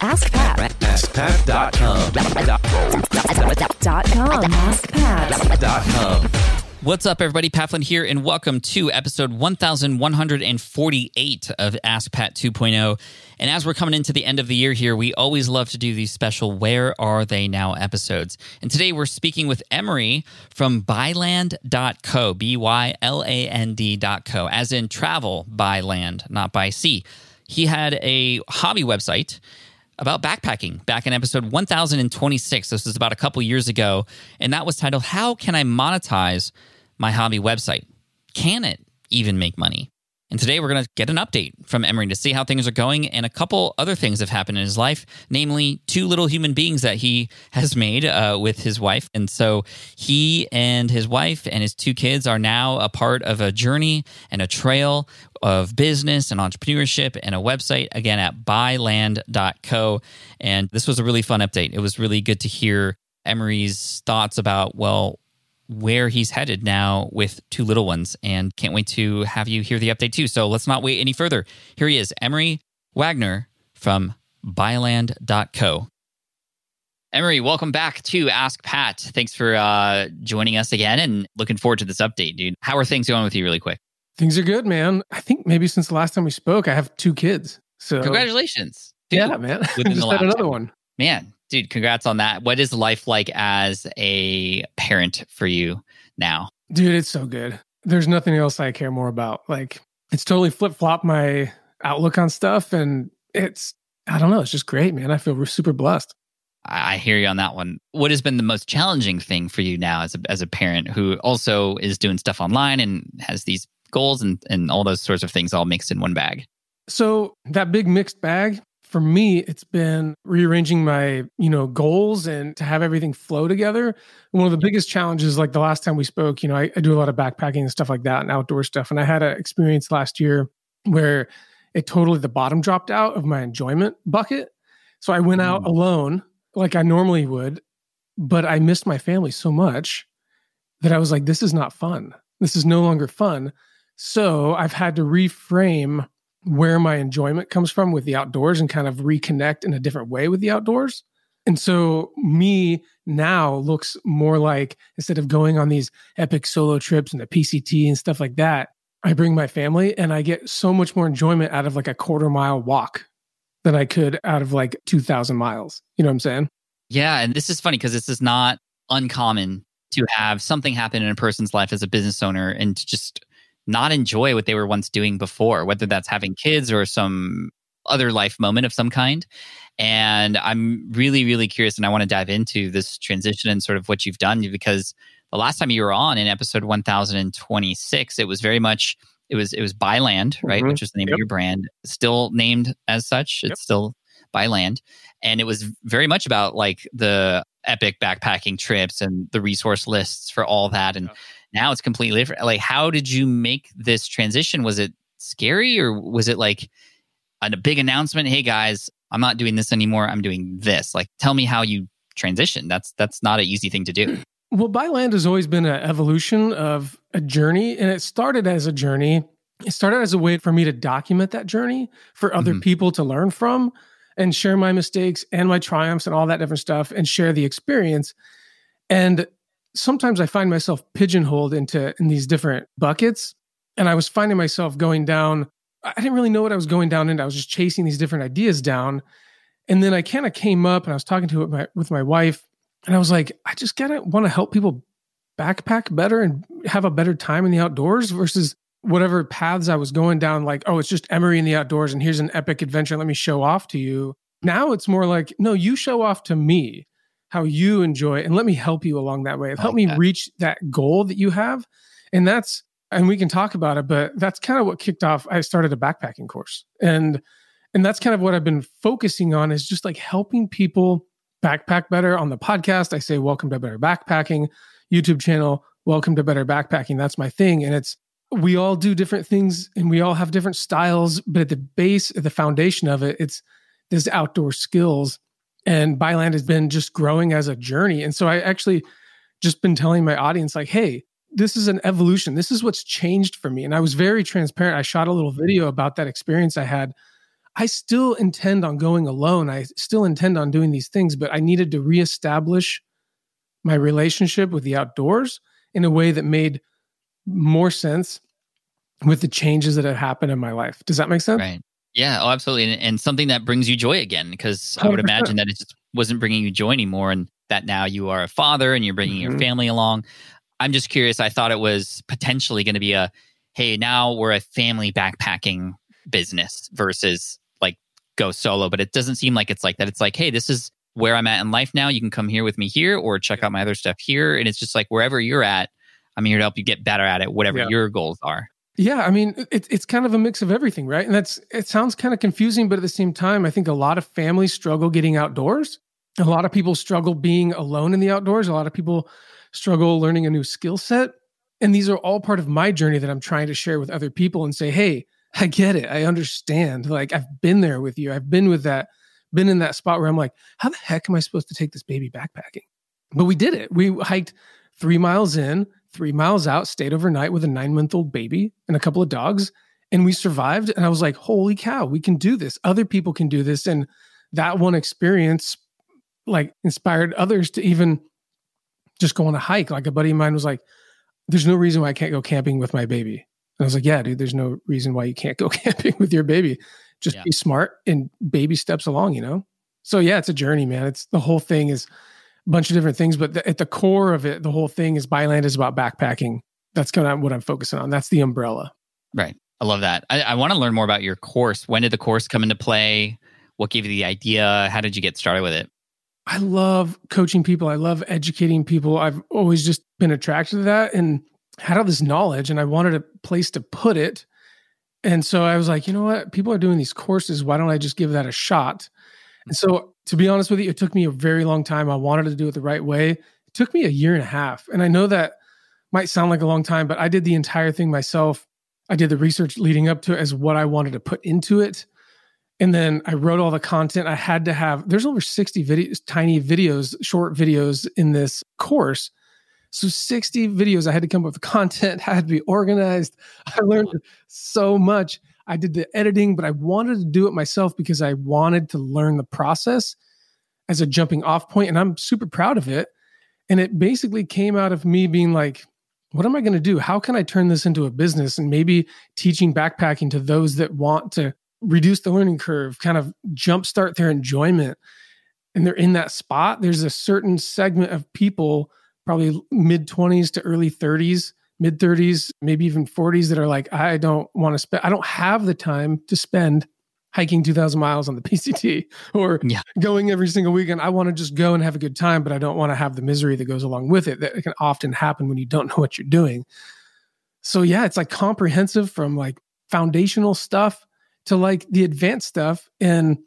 Ask, Pat. AskPat.com. Dot com. Ask Pat. Dot com. What's up, everybody? Pat Flynn here, and welcome to episode 1148 of Ask Pat 2.0. And as we're coming into the end of the year here, we always love to do these special Where Are They Now episodes. And today we're speaking with Emery from byland.co, B Y L A N D.co, as in travel by land, not by sea. He had a hobby website about backpacking back in episode 1026. This was about a couple years ago. And that was titled, How Can I Monetize My Hobby Website? Can it even make money? And today we're going to get an update from Emery to see how things are going. And a couple other things have happened in his life, namely two little human beings that he has made uh, with his wife. And so he and his wife and his two kids are now a part of a journey and a trail of business and entrepreneurship and a website again at byland.co. And this was a really fun update. It was really good to hear Emery's thoughts about, well, where he's headed now with two little ones and can't wait to have you hear the update too. So let's not wait any further. Here he is, Emery Wagner from byland.co. Emery, welcome back to Ask Pat. Thanks for uh, joining us again and looking forward to this update, dude. How are things going with you, really quick? Things are good, man. I think maybe since the last time we spoke, I have two kids. So Congratulations. Dude, yeah, man. within Just the had another one. Man, dude, congrats on that. What is life like as a parent for you now? Dude, it's so good. There's nothing else I care more about. Like it's totally flip flop my outlook on stuff, and it's I don't know. It's just great, man. I feel super blessed. I I hear you on that one. What has been the most challenging thing for you now as a, as a parent who also is doing stuff online and has these goals and, and all those sorts of things all mixed in one bag? So that big mixed bag for me, it's been rearranging my you know goals and to have everything flow together. One of the biggest challenges, like the last time we spoke, you know, I, I do a lot of backpacking and stuff like that and outdoor stuff, and I had an experience last year where it totally the bottom dropped out of my enjoyment bucket. So I went out Mm. alone like I normally would, but I missed my family so much that I was like, this is not fun. This is no longer fun. So I've had to reframe where my enjoyment comes from with the outdoors and kind of reconnect in a different way with the outdoors. And so me now looks more like instead of going on these epic solo trips and the PCT and stuff like that, I bring my family and I get so much more enjoyment out of like a quarter mile walk than I could out of like 2000 miles. You know what I'm saying? Yeah, and this is funny because this is not uncommon to have something happen in a person's life as a business owner and to just not enjoy what they were once doing before, whether that's having kids or some other life moment of some kind. And I'm really, really curious, and I want to dive into this transition and sort of what you've done because the last time you were on in episode 1026, it was very much it was it was Byland, right, Mhm. which was the name Yep. of your brand, still named as such. It's Yep. still Byland, and it was very much about like the epic backpacking trips and the resource lists for all that. And now it's completely different. Like, how did you make this transition? Was it scary or was it like a big announcement? Hey guys, I'm not doing this anymore. I'm doing this. Like, tell me how you transitioned. That's that's not an easy thing to do. Well, Byland has always been an evolution of a journey, and it started as a journey. It started as a way for me to document that journey for other Mhm. people to learn from and share my mistakes and my triumphs and all that different stuff and share the experience. And sometimes I find myself pigeonholed into in these different buckets. And I was finding myself going down. I didn't really know what I was going down into. I was just chasing these different ideas down. And then I kind of came up and I was talking to my, with my wife, and I was like, I just gotta want to help people backpack better and have a better time in the outdoors versus whatever paths I was going down. Like, oh, it's just Emery in the outdoors, and here's an epic adventure. Let me show off to you. Now it's more like, no, you show off to me how you enjoy and let me help you along that way. Help like me that. reach that goal that you have, and that's and we can talk about it. But that's kind of what kicked off. I started a backpacking course, and and that's kind of what I've been focusing on is just like helping people backpack better on the podcast. I say, welcome to better backpacking YouTube channel. Welcome to better backpacking. That's my thing. And it's, we all do different things and we all have different styles, but at the base, at the foundation of it, it's this outdoor skills. And Byland has been just growing as a journey. And so I actually just been telling my audience, like, hey, this is an evolution. This is what's changed for me. And I was very transparent. I shot a little video about that experience I had. I still intend on going alone. I still intend on doing these things, but I needed to reestablish my relationship with the outdoors in a way that made more sense with the changes that had happened in my life. Does that make sense? Right. Yeah. Oh, absolutely. And, and something that brings you joy again, because I would imagine that it just wasn't bringing you joy anymore, and that now you are a father and you're bringing your Mhm. family along. I'm just curious. I thought it was potentially going to be a, hey, now we're a family backpacking business versus like go solo, but it doesn't seem like it's like that. It's like, hey, this is where I'm at in life now. You can come here with me here or check out my other stuff here. And it's just like wherever you're at, I'm here to help you get better at it, whatever Yeah. your goals are. Yeah, I mean, it, it's kind of a mix of everything, right? And that's it sounds kind of confusing, but at the same time, I think a lot of families struggle getting outdoors. A lot of people struggle being alone in the outdoors. A lot of people struggle learning a new skill set. And these are all part of my journey that I'm trying to share with other people and say, hey, I get it. I understand. Like I've been there with you. I've been with that, been in that spot where I'm like, how the heck am I supposed to take this baby backpacking? But we did it. We hiked three miles in, three miles out, stayed overnight with a nine month old baby and a couple of dogs, and we survived. And I was like, holy cow, we can do this. Other people can do this. And that one experience like inspired others to even just go on a hike. Like a buddy of mine was like, there's no reason why I can't go camping with my baby. And I was like, yeah, dude, there's no reason why you can't go camping with your baby. Just Yeah. be smart and baby steps along, you know? So yeah, it's a journey, man. It's the whole thing is bunch of different things, but the, at the core of it, the whole thing is Byland is about backpacking. That's kind of what I'm focusing on. That's the umbrella. Right. I love that. I, I want to learn more about your course. When did the course come into play? What gave you the idea? How did you get started with it? I love coaching people. I love educating people. I've always just been attracted to that and had all this knowledge, and I wanted a place to put it. And so I was like, you know what? People are doing these courses. Why don't I just give that a shot? And so, to be honest with you, it took me a very long time. I wanted to do it the right way. It took me a year and a half. And I know that might sound like a long time, but I did the entire thing myself. I did the research leading up to it as what I wanted to put into it. And then I wrote all the content. I had to have, there's over 60 videos, tiny videos, short videos in this course. So 60 videos. I had to come up with content, had to be organized. I learned so much. I did the editing, but I wanted to do it myself because I wanted to learn the process as a jumping off point, And I'm super proud of it. And it basically came out of me being like, what am I going to do? How can I turn this into a business and maybe teaching backpacking to those that want to reduce the learning curve, kind of jumpstart their enjoyment? And they're in that spot. There's a certain segment of people, probably mid 20s to early 30s, mid 30s, maybe even 40s, that are like, I don't want to spend, I don't have the time to spend hiking 2000 miles on the PCT or Yeah. going every single weekend. I want to just go and have a good time, but I don't want to have the misery that goes along with it that can often happen when you don't know what you're doing. So yeah, it's like comprehensive from like foundational stuff to like the advanced stuff and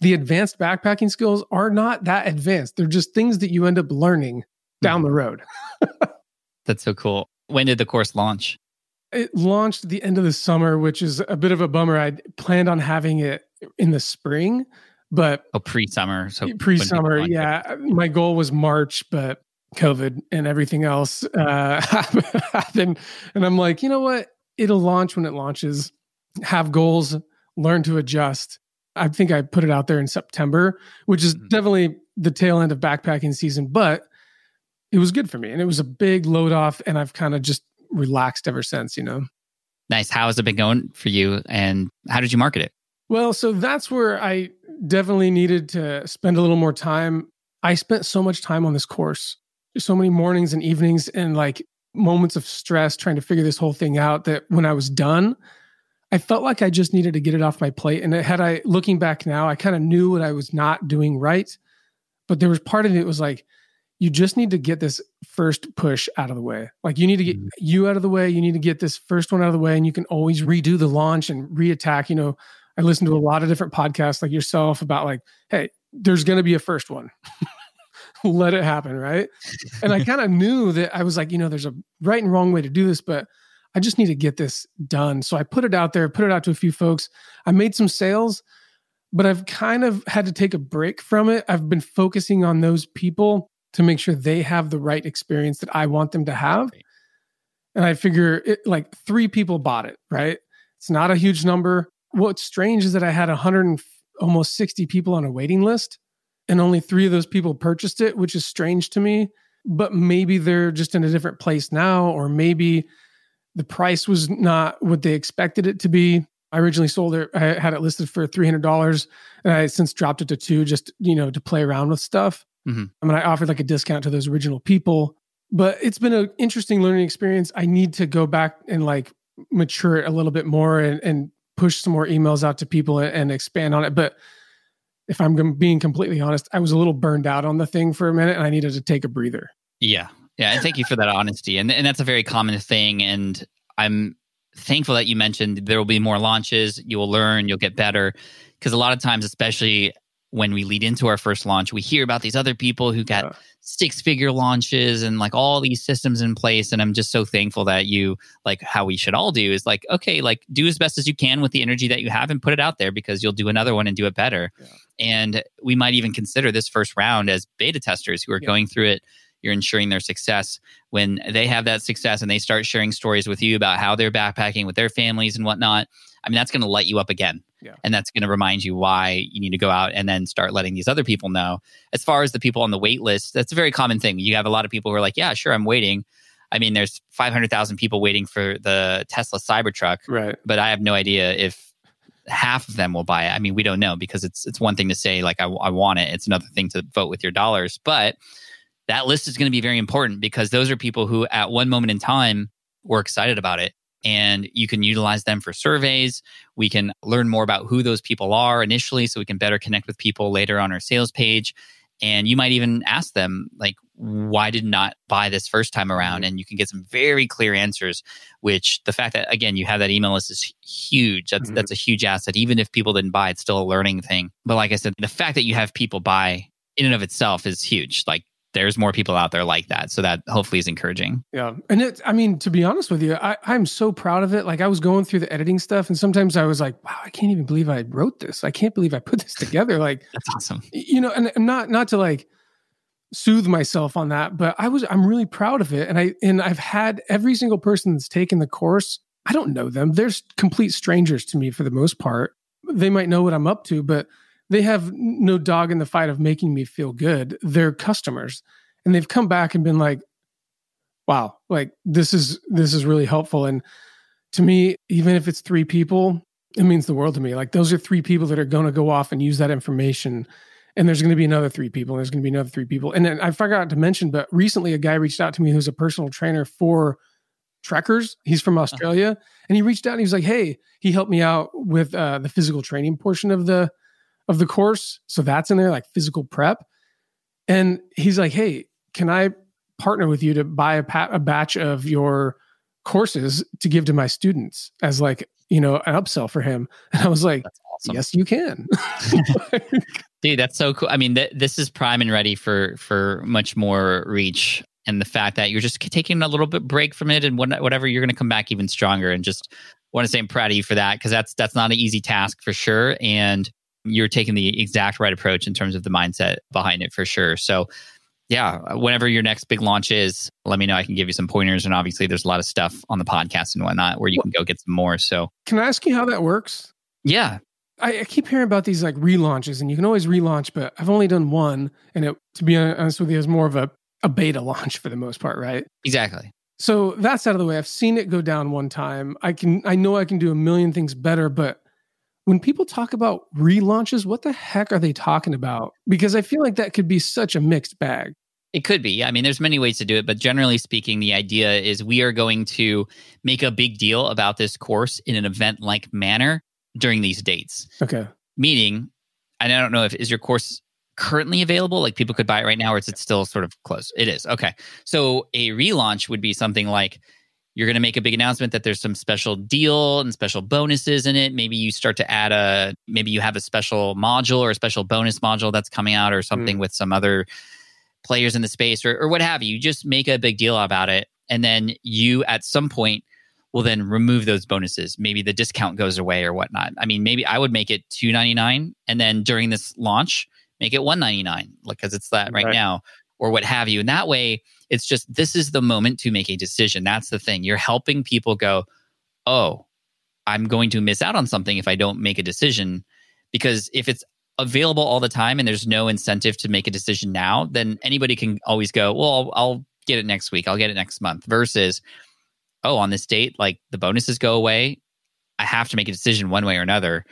the advanced backpacking skills are not that advanced. They're just things that you end up learning down mm-hmm. the road. That's so cool. When did the course launch? It launched the end of the summer, which is a bit of a bummer. I planned on having it in the spring, but Oh, pre-summer. So pre-summer yeah my goal was march but covid and everything else uh happened and i'm like you know what it'll launch when it launches have goals learn to adjust i think i put it out there in september which is Mhm. definitely the tail end of backpacking season but it was good for me and it was a big load off and i've kind of just relaxed ever since you know Nice. How has it been going for you? And how did you market it? Well, so that's where I definitely needed to spend a little more time. I spent so much time on this course, so many mornings and evenings and like moments of stress trying to figure this whole thing out that when I was done, I felt like I just needed to get it off my plate. And had I, looking back now, I kind of knew what I was not doing right. But there was part of it was like, you just need to get this first push out of the way. Like you need to get Mhm. you out of the way. You need to get this first one out of the way, and you can always redo the launch and reattack. You know, I listen to a lot of different podcasts like yourself about like, hey, there's going to be a first one. Let it happen, right? And I kind of knew that I was like, you know, there's a right and wrong way to do this, but I just need to get this done. So I put it out there, put it out to a few folks. I made some sales, but I've kind of had to take a break from it. I've been focusing on those people to make sure they have the right experience that I want them to have. And I figure it like three people bought it, right? It's not a huge number. what's strange is that I had 100 and almost 60 people on a waiting list and only three of those people purchased it, which is strange to me. But maybe they're just in a different place now, or maybe the price was not what they expected it to be. I originally sold it, I had it listed for $300 and I since dropped it to two just, you know, to play around with stuff. Mhm. I mean, I offered like a discount to those original people, but it's been an interesting learning experience. I need to go back and like mature it a little bit more and, and push some more emails out to people and, and expand on it. But if I'm being completely honest, I was a little burned out on the thing for a minute and I needed to take a breather. Yeah. Yeah. And thank you for that honesty. And, and that's a very common thing. And I'm thankful that you mentioned there will be more launches. You will learn, you'll get better. Because a lot of times, especially when we lead into our first launch, we hear about these other people who got Yeah. six figure launches and like all these systems in place. And I'm just so thankful that you, like, how we should all do is like, okay, like do as best as you can with the energy that you have and put it out there because you'll do another one and do it better. Yeah. And we might even consider this first round as beta testers who are Yeah. going through it. You're ensuring their success. When they have that success and they start sharing stories with you about how they're backpacking with their families and whatnot, I mean, that's going to light you up again. Yeah. And that's going to remind you why you need to go out and then start letting these other people know. As far as the people on the wait list, that's a very common thing. You have a lot of people who are like, yeah, sure, I'm waiting. I mean, there's 500,000 people waiting for the Tesla Cybertruck, Right. but I have no idea if half of them will buy it. I mean, we don't know because it's it's one thing to say like I, I want it. It's another thing to vote with your dollars. But that list is going to be very important because those are people who at one moment in time were excited about it. And you can utilize them for surveys. We can learn more about who those people are initially so we can better connect with people later on our sales page. And you might even ask them, like, why did not buy this first time around? And you can get some very clear answers, which the fact that, again, you have that email list is huge. That's, Mhm. that's a huge asset. Even if people didn't buy, it's still a learning thing. But like I said, the fact that you have people buy in and of itself is huge. Like, there's more people out there like that. So that hopefully is encouraging. Yeah. And it, I mean, to be honest with you, I, I'm so proud of it. Like I was going through the editing stuff and sometimes I was like, wow, I can't even believe I wrote this. I can't believe I put this together. Like, That's awesome. you know, and, and not, not to like soothe myself on that, but I was, I'm really proud of it. And I, and I've had every single person that's taken the course. I don't know them. They're complete strangers to me for the most part. They might know what I'm up to, but they have no dog in the fight of making me feel good. They're customers and they've come back and been like, wow, like this is this is really helpful. And to me, even if it's three people, it means the world to me. Like those are three people that are going to go off and use that information. And there's going to be another three people. And there's going to be another three people. And then I forgot to mention, but recently a guy reached out to me who's a personal trainer for trekkers. He's from Australia, and he reached out and he was like, "Hey, he helped me out with uh, the physical training portion of the of the course. So that's in there, like physical prep." And he's like, "Hey, can I partner with you to buy a, pa- a batch of your courses to give to my students as like you know an upsell for him?" And I was like, awesome. "Yes, you can." Dude, that's so cool. I mean, th- this is prime and ready for for much more reach, and the fact that you're just taking a little bit break from it, and what- whatever, you're going to come back even stronger. And just want to say I'm proud of you for that because that's that's not an easy task for sure, and you're taking the exact right approach in terms of the mindset behind it for sure. So, yeah, whenever your next big launch is, let me know. I can give you some pointers, and obviously, there's a lot of stuff on the podcast and whatnot where you can go get some more. So, can I ask you how that works? yeah, I, I keep hearing about these like relaunches, and you can always relaunch, but I've only done one, and it, to be honest with you, is more of a, a beta launch for the most part, right? exactly. So that's out of the way. I've seen it go down one time. I can, I know I can do a million things better, but when people talk about relaunches, what the heck are they talking about? Because I feel like that could be such a mixed bag. It could be. I mean, there's many ways to do it, but generally speaking, the idea is we are going to make a big deal about this course in an event like manner during these dates. Okay. Meaning, and I don't know if is your course currently available, like people could buy it right now, or is it still sort of closed? It is. Okay. So a relaunch would be something like you're going to make a big announcement that there's some special deal and special bonuses in it. Maybe you start to add a, maybe you have a special module or a special bonus module that's coming out or something mm. with some other players in the space or, or what have you. You just make a big deal about it. And then you at some point will then remove those bonuses. Maybe the discount goes away or whatnot. I mean, maybe I would make it two ninety nine, and then during this launch, make it one ninety nine, because it's that right, Right. now, or what have you. And that way, it's just this is the moment to make a decision. That's the thing. You're helping people go, oh, I'm going to miss out on something if I don't make a decision. Because if it's available all the time and there's no incentive to make a decision now, then anybody can always go, well, I'll, I'll get it next week. I'll get it next month versus, oh, on this date, like the bonuses go away. I have to make a decision one way or another.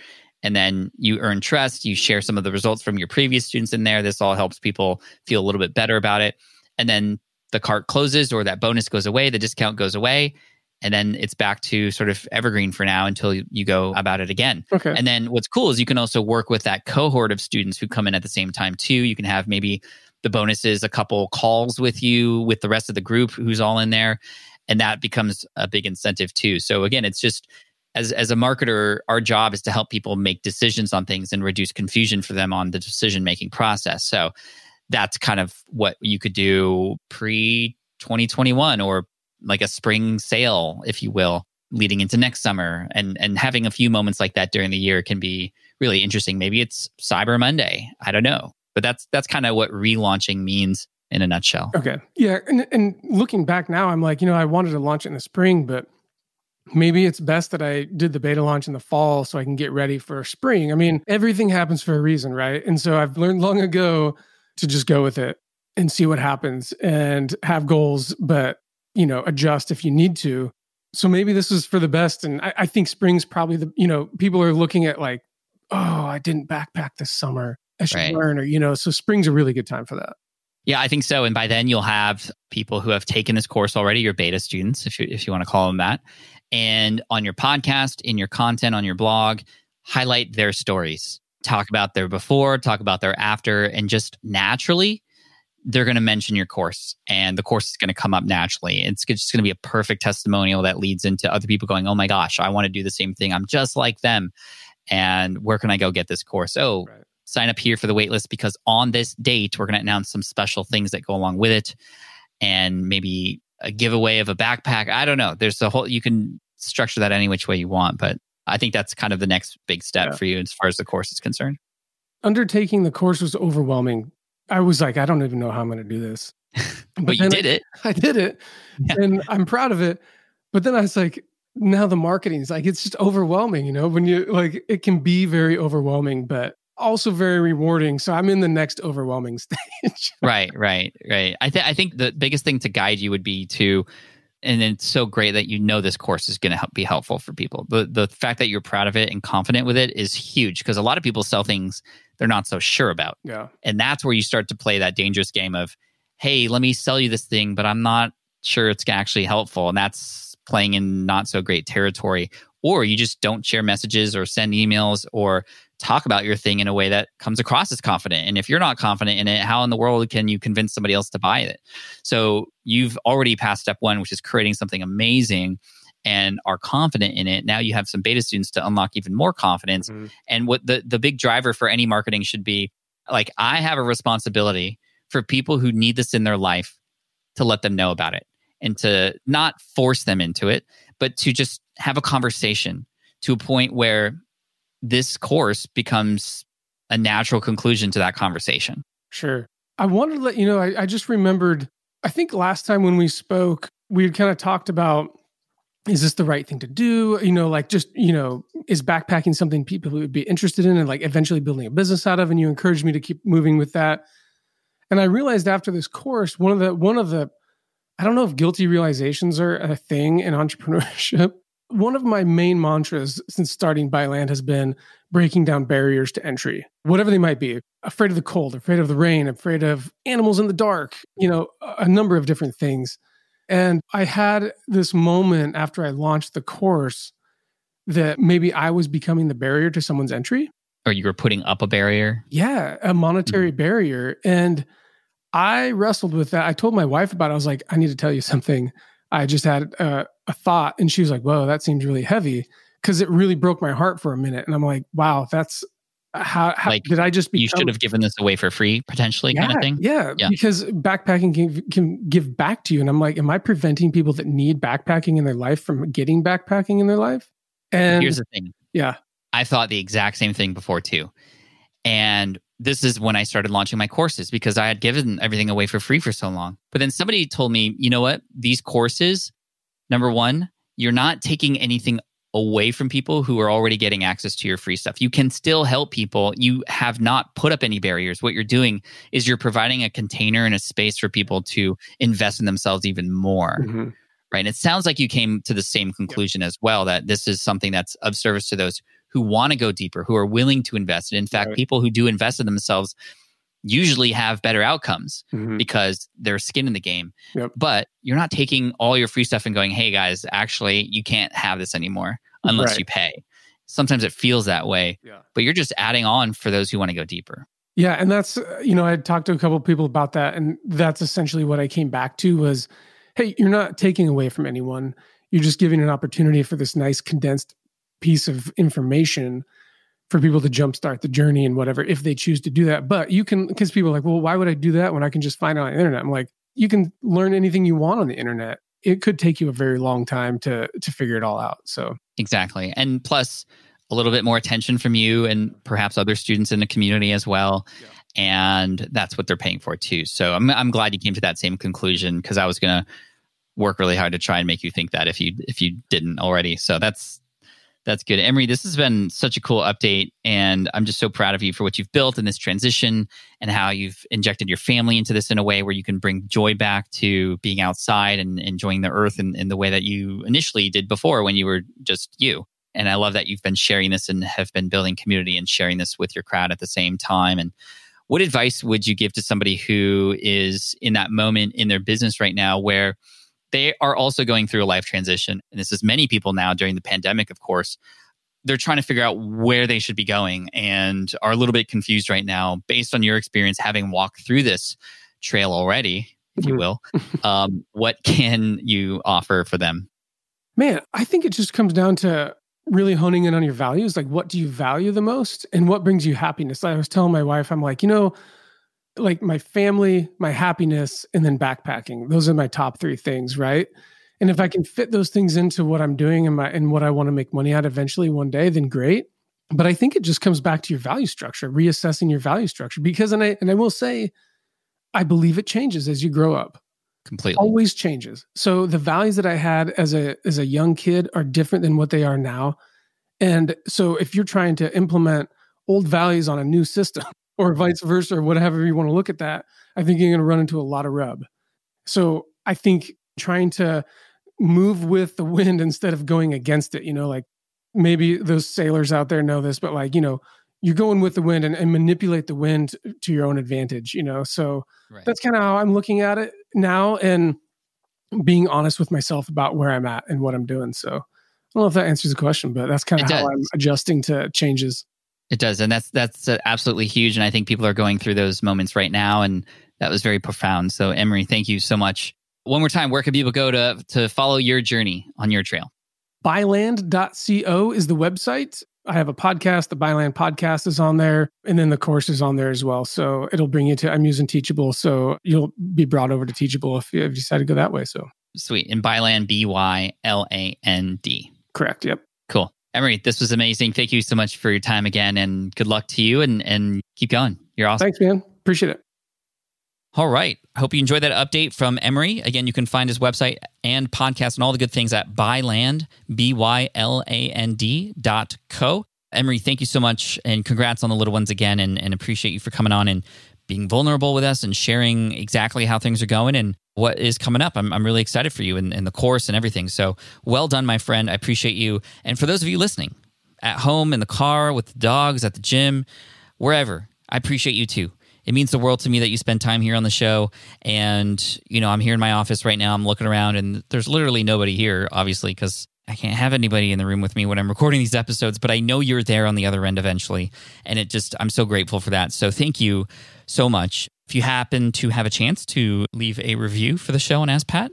And then you earn trust. You share some of the results from your previous students in there. This all helps people feel a little bit better about it. And then the cart closes or that bonus goes away, the discount goes away. And then it's back to sort of evergreen for now until you, you go about it again. Okay. And then what's cool is you can also work with that cohort of students who come in at the same time too. You can have maybe the bonuses, a couple calls with you with the rest of the group who's all in there. And that becomes a big incentive too. So again, it's just as as a marketer, our job is to help people make decisions on things and reduce confusion for them on the decision making process. So that's kind of what you could do pre 2021 or like a spring sale, if you will, leading into next summer. And and having a few moments like that during the year can be really interesting. Maybe it's Cyber Monday. I don't know. But that's that's kind of what relaunching means in a nutshell. Okay. Yeah. And, and looking back now, I'm like, you know, I wanted to launch it in the spring, but maybe it's best that I did the beta launch in the fall so I can get ready for spring. I mean, everything happens for a reason, right? And so I've learned long ago to just go with it and see what happens and have goals, but, you know, adjust if you need to. So maybe this is for the best. And I, I think spring's probably the, you know, people are looking at like, oh, I didn't backpack this summer. I should Right. learn, or, you know, so spring's a really good time for that. Yeah, I think so. And by then you'll have people who have taken this course already, your beta students, if you if you want to call them that. And on your podcast, in your content, on your blog, highlight their stories. Talk about their before, talk about their after, and just naturally, they're going to mention your course and the course is going to come up naturally. It's just going to be a perfect testimonial that leads into other people going, Oh my gosh, I want to do the same thing. I'm just like them. And where can I go get this course? Oh, Right. sign up here for the waitlist because on this date, we're going to announce some special things that go along with it and maybe a giveaway of a backpack. I don't know. There's a whole, you can structure that any which way you want, but I think that's kind of the next big step Yeah. for you as far as the course is concerned. Undertaking the course was overwhelming. I was like, I don't even know how I'm going to do this. But, you then did it. I did it Yeah. and I'm proud of it. But then I was like, now the marketing is like, it's just overwhelming, you know, when you like, it can be very overwhelming, but also very rewarding. So I'm in the next overwhelming stage. right, right, right. I, th- I think the biggest thing to guide you would be to, and it's so great that you know this course is going to help be helpful for people. The the fact that you're proud of it and confident with it is huge because a lot of people sell things they're not so sure about. yeah. And that's where you start to play that dangerous game of, hey, let me sell you this thing, but I'm not sure it's actually helpful. And that's playing in not so great territory. Or you just don't share messages or send emails or talk about your thing in a way that comes across as confident. And if you're not confident in it, how in the world can you convince somebody else to buy it? So you've already passed step one, which is creating something amazing and are confident in it. Now you have some beta students to unlock even more confidence Mhm. and what the the big driver for any marketing should be like i have a responsibility for people who need this in their life to let them know about it and to not force them into it but to just have a conversation to a point where this course becomes a natural conclusion to that conversation Sure. I wanted to let you know, I, I just remembered, I think last time when we spoke, we had kind of talked about is this the right thing to do? You know, like just, you know, is backpacking something people would be interested in and like eventually building a business out of? And you encouraged me to keep moving with that. And I realized after this course, one of the, one of the, I don't know if guilty realizations are a thing in entrepreneurship. One of my main mantras since starting Byland has been breaking down barriers to entry, whatever they might be. Afraid of the cold, afraid of the rain, afraid of animals in the dark, you know, a number of different things. And I had this moment after I launched the course that maybe I was becoming the barrier to someone's entry. or you were putting up a barrier Yeah, a monetary mm-hmm. barrier. And I wrestled with that. I told my wife about it. I was like, I need to tell you something. I just had a, a thought. And she was like, Whoa, that seems really heavy. Cause it really broke my heart for a minute. And I'm like, wow, that's uh, how, how Like, did I just become you should have given this away for free potentially yeah, kind of thing Yeah, Yeah. because backpacking can, can give back to you. And I'm like, am I preventing people that need backpacking in their life from getting backpacking in their life? And here's the thing yeah, I thought the exact same thing before too. And this is when I started launching my courses because I had given everything away for free for so long. But then somebody told me, you know what? These courses, number one, you're not taking anything away from people who are already getting access to your free stuff. You can still help people. You have not put up any barriers. What you're doing is you're providing a container and a space for people to invest in themselves even more. Mhm. Right. And it sounds like you came to the same conclusion as well that this is something that's of service to those who want to go deeper, who are willing to invest. And in fact, Right. people who do invest in themselves usually have better outcomes Mhm. because there's skin in the game. Yep. But you're not taking all your free stuff and going, hey guys, actually, you can't have this anymore unless Right. you pay. Sometimes it feels that way, Yeah. but you're just adding on for those who want to go deeper. Yeah, and that's uh, you know I talked to a couple of people about that, and that's essentially what I came back to was, hey, you're not taking away from anyone. You're just giving an opportunity for this nice condensed piece of information for people to jumpstart the journey and whatever if they choose to do that. But you can because people are like, well, why would I do that when I can just find it on the internet? I'm like, you can learn anything you want on the internet. It could take you a very long time to to figure it all out. So Exactly. And plus, a little bit more attention from you and perhaps other students in the community as well. Yeah. And that's what they're paying for too. So I'm, I'm glad you came to that same conclusion because I was going to work really hard to try and make you think that if you if you didn't already. So that's that's good. Emery, this has been such a cool update and I'm just so proud of you for what you've built in this transition and how you've injected your family into this in a way where you can bring joy back to being outside and enjoying the earth in, in the way that you initially did before when you were just you. And I love that you've been sharing this and have been building community and sharing this with your crowd at the same time. And what advice would you give to somebody who is in that moment in their business right now where they are also going through a life transition? And this is many people now during the pandemic, of course. They're trying to figure out where they should be going and are a little bit confused right now based on your experience having walked through this trail already, if you Mhm. will. um, what can you offer for them? Man, I think it just comes down to really honing in on your values. Like, what do you value the most and what brings you happiness? I was telling my wife, I'm like, you know, like my family, my happiness, and then backpacking. Those are my top three things, right? And if I can fit those things into what I'm doing and my and what I want to make money at eventually one day, then great. But I think it just comes back to your value structure, reassessing your value structure. Because and I and I will say, I believe it changes as you grow up Completely. always changes. So the values that I had as a as a young kid are different than what they are now. And so if you're trying to implement old values on a new system or vice versa or whatever you want to look at that, I think you're going to run into a lot of rub. So I think trying to move with the wind instead of going against it, you know, like maybe those sailors out there know this, but like, you know, you're going with the wind and, and manipulate the wind to your own advantage, you know. So Right. that's kind of how I'm looking at it now and being honest with myself about where I'm at and what I'm doing. So I don't know if that answers the question, but that's kind of how does. I'm adjusting to changes. It does, and that's that's uh, absolutely huge. And I think people are going through those moments right now, and that was very profound. So, Emery, thank you so much. One more time, where can people go to to follow your journey on your trail? Byland.co is the website. I have a podcast. The Byland podcast is on there, and then the course is on there as well. So it'll bring you to. I'm using Teachable, so you'll be brought over to Teachable if you, if you decide to go that way. So Sweet. And Byland, B Y L A N D. correct. Yep. Cool. Emery, this was amazing. Thank you so much for your time again, and good luck to you. And and keep going. You're awesome. Thanks, man. Appreciate it. All right. Hope you enjoyed that update from Emery. Again, you can find his website and podcast and all the good things at byland, B Y L A N D dot co. Emery, thank you so much and congrats on the little ones again and, and appreciate you for coming on and being vulnerable with us and sharing exactly how things are going and what is coming up. I'm, I'm really excited for you and, and the course and everything. So well done, my friend. I appreciate you. And for those of you listening at home, in the car, with the dogs, at the gym, wherever, I appreciate you too. It means the world to me that you spend time here on the show. And, you know, I'm here in my office right now. I'm looking around and there's literally nobody here, obviously, because I can't have anybody in the room with me when I'm recording these episodes, but I know you're there on the other end eventually. And it just, I'm so grateful for that. So thank you so much. If you happen to have a chance to leave a review for the show on Ask Pat,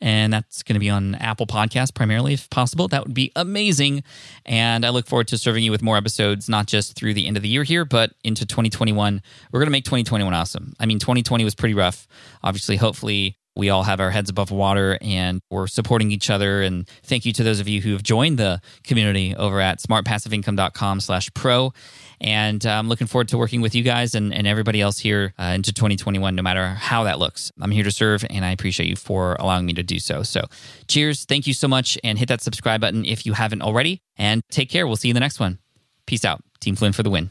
and that's going to be on Apple Podcasts primarily, if possible. That would be amazing. And I look forward to serving you with more episodes, not just through the end of the year here, but into 2021. We're going to make 2021 awesome. I mean, 2020 was pretty rough. Obviously, hopefully, we all have our heads above water and we're supporting each other. And thank you to those of you who have joined the community over at smartpassiveincome.com slash pro. And I'm looking forward to working with you guys and, and everybody else here uh, into 2021, no matter how that looks. I'm here to serve and I appreciate you for allowing me to do so. So cheers. Thank you so much. And hit that subscribe button if you haven't already. And take care. We'll see you in the next one. Peace out. Team Flynn for the win.